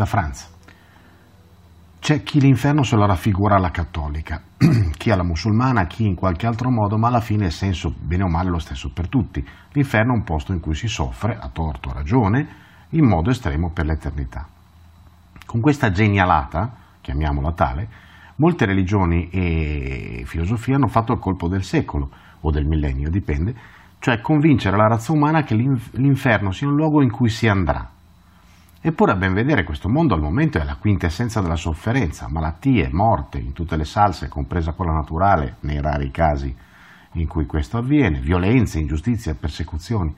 da Franz. C'è chi l'inferno se lo raffigura alla cattolica, chi alla musulmana, chi in qualche altro modo, ma alla fine il senso bene o male lo stesso per tutti. L'inferno è un posto in cui si soffre, a torto o ragione, in modo estremo per l'eternità. Con questa genialata, chiamiamola tale, molte religioni e filosofie hanno fatto il colpo del secolo o del millennio, dipende, cioè convincere la razza umana che l'inferno sia un luogo in cui si andrà, Eppure a ben vedere questo mondo al momento è la quintessenza della sofferenza, malattie, morte in tutte le salse, compresa quella naturale nei rari casi in cui questo avviene, violenze, ingiustizie, persecuzioni,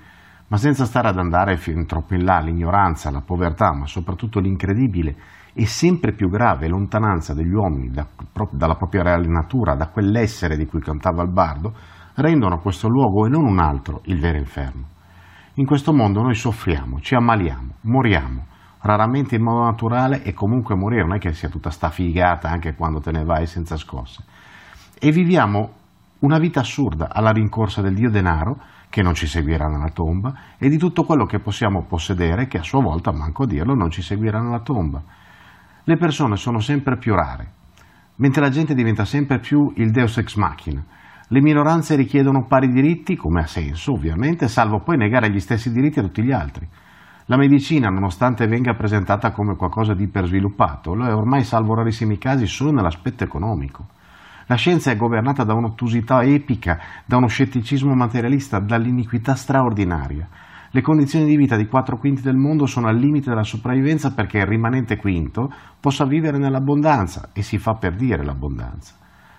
ma senza stare ad andare fin troppo in là l'ignoranza, la povertà, ma soprattutto l'incredibile e sempre più grave lontananza degli uomini da, dalla propria reale natura, da quell'essere di cui cantava il bardo, rendono questo luogo e non un altro il vero inferno. In questo mondo noi soffriamo, ci ammaliamo, moriamo, raramente in modo naturale e comunque morire non è che sia tutta sta figata anche quando te ne vai senza scosse. E viviamo una vita assurda alla rincorsa del Dio denaro che non ci seguirà nella tomba e di tutto quello che possiamo possedere che a sua volta, manco a dirlo, non ci seguirà nella tomba. Le persone sono sempre più rare, mentre la gente diventa sempre più il deus ex machina. Le minoranze richiedono pari diritti, come ha senso ovviamente, salvo poi negare gli stessi diritti a tutti gli altri. La medicina, nonostante venga presentata come qualcosa di ipersviluppato, lo è ormai salvo rarissimi casi solo nell'aspetto economico. La scienza è governata da un'ottusità epica, da uno scetticismo materialista, dall'iniquità straordinaria. Le condizioni di vita di quattro quinti del mondo sono al limite della sopravvivenza perché il rimanente quinto possa vivere nell'abbondanza e si fa per dire l'abbondanza.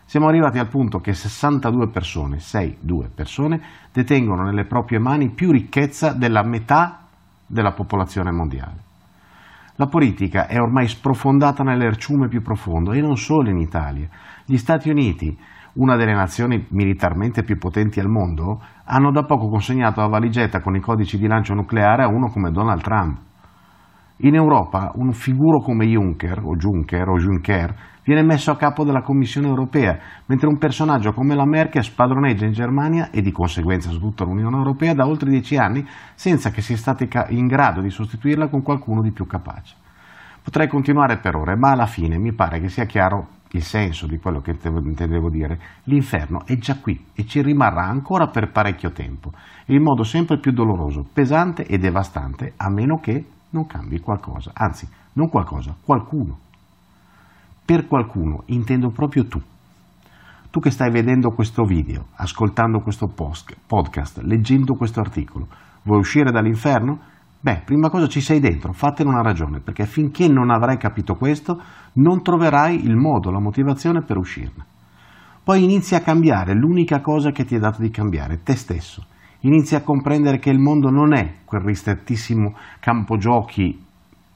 Siamo arrivati al punto che 62 persone, 6, 2 persone, detengono nelle proprie mani più ricchezza della metà della popolazione mondiale. La politica è ormai sprofondata nell'erciume più profondo e non solo in Italia. Gli Stati Uniti, una delle nazioni militarmente più potenti al mondo, hanno da poco consegnato la valigetta con i codici di lancio nucleare a uno come Donald Trump. In Europa un figuro come Juncker o Juncker o Juncker viene messo a capo della Commissione europea, mentre un personaggio come la Merkel spadroneggia in Germania e di conseguenza tutta l'Unione europea da oltre dieci anni senza che sia stati in grado di sostituirla con qualcuno di più capace. Potrei continuare per ore, ma alla fine mi pare che sia chiaro il senso di quello che intendevo dire. L'inferno è già qui e ci rimarrà ancora per parecchio tempo, in modo sempre più doloroso, pesante e devastante, a meno che non cambi qualcosa, anzi, non qualcosa, qualcuno. Per qualcuno intendo proprio tu. Tu che stai vedendo questo video, ascoltando questo podcast, leggendo questo articolo, vuoi uscire dall'inferno? Beh, prima cosa ci sei dentro, fatene una ragione, perché finché non avrai capito questo, non troverai il modo, la motivazione per uscirne. Poi inizi a cambiare l'unica cosa che ti è dato di cambiare, te stesso. Inizi a comprendere che il mondo non è quel ristrettissimo campo giochi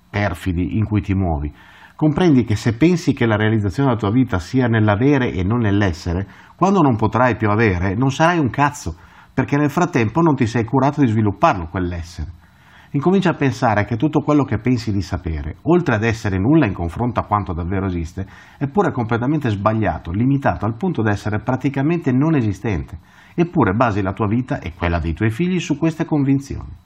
perfidi in cui ti muovi, comprendi che se pensi che la realizzazione della tua vita sia nell'avere e non nell'essere, quando non potrai più avere, non sarai un cazzo, perché nel frattempo non ti sei curato di svilupparlo quell'essere. Incomincia a pensare che tutto quello che pensi di sapere, oltre ad essere nulla in confronto a quanto davvero esiste, è pure completamente sbagliato, limitato al punto da essere praticamente non esistente, eppure basi la tua vita e quella dei tuoi figli su queste convinzioni.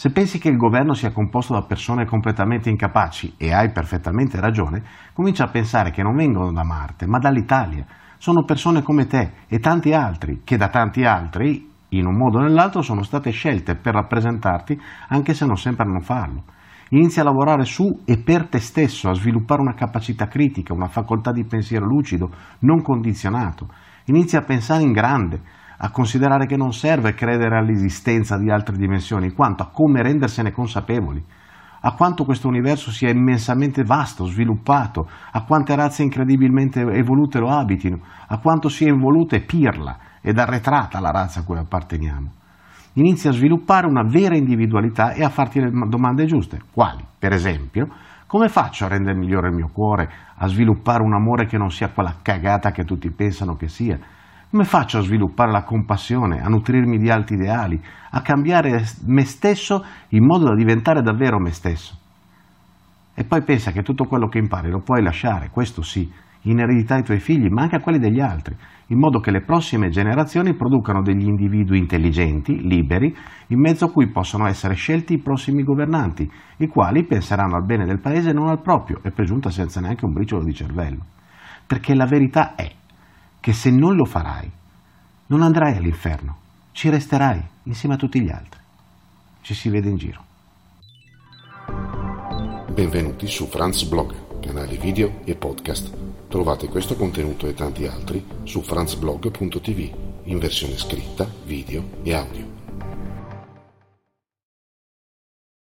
Se pensi che il governo sia composto da persone completamente incapaci, e hai perfettamente ragione, comincia a pensare che non vengono da Marte, ma dall'Italia. Sono persone come te e tanti altri, che da tanti altri, in un modo o nell'altro, sono state scelte per rappresentarti, anche se non sembrano farlo. Inizia a lavorare su e per te stesso, a sviluppare una capacità critica, una facoltà di pensiero lucido, non condizionato. Inizia a pensare in grande, a considerare che non serve credere all'esistenza di altre dimensioni, quanto a come rendersene consapevoli, a quanto questo universo sia immensamente vasto, sviluppato, a quante razze incredibilmente evolute lo abitino, a quanto sia involuta e pirla ed arretrata la razza a cui apparteniamo. Inizia a sviluppare una vera individualità e a farti le domande giuste. Quali? Per esempio, come faccio a rendere migliore il mio cuore, a sviluppare un amore che non sia quella cagata che tutti pensano che sia? Come faccio a sviluppare la compassione, a nutrirmi di alti ideali, a cambiare me stesso in modo da diventare davvero me stesso? E poi pensa che tutto quello che impari lo puoi lasciare, questo sì, in eredità ai tuoi figli, ma anche a quelli degli altri, in modo che le prossime generazioni producano degli individui intelligenti, liberi, in mezzo a cui possono essere scelti i prossimi governanti, i quali penseranno al bene del paese e non al proprio, e per giunta senza neanche un briciolo di cervello. Perché la verità è che se non lo farai, non andrai all'inferno, ci resterai insieme a tutti gli altri. Ci si vede in giro. Benvenuti su Franz Blog, canale video e podcast. Trovate questo contenuto e tanti altri su franzblog.tv in versione scritta, video e audio.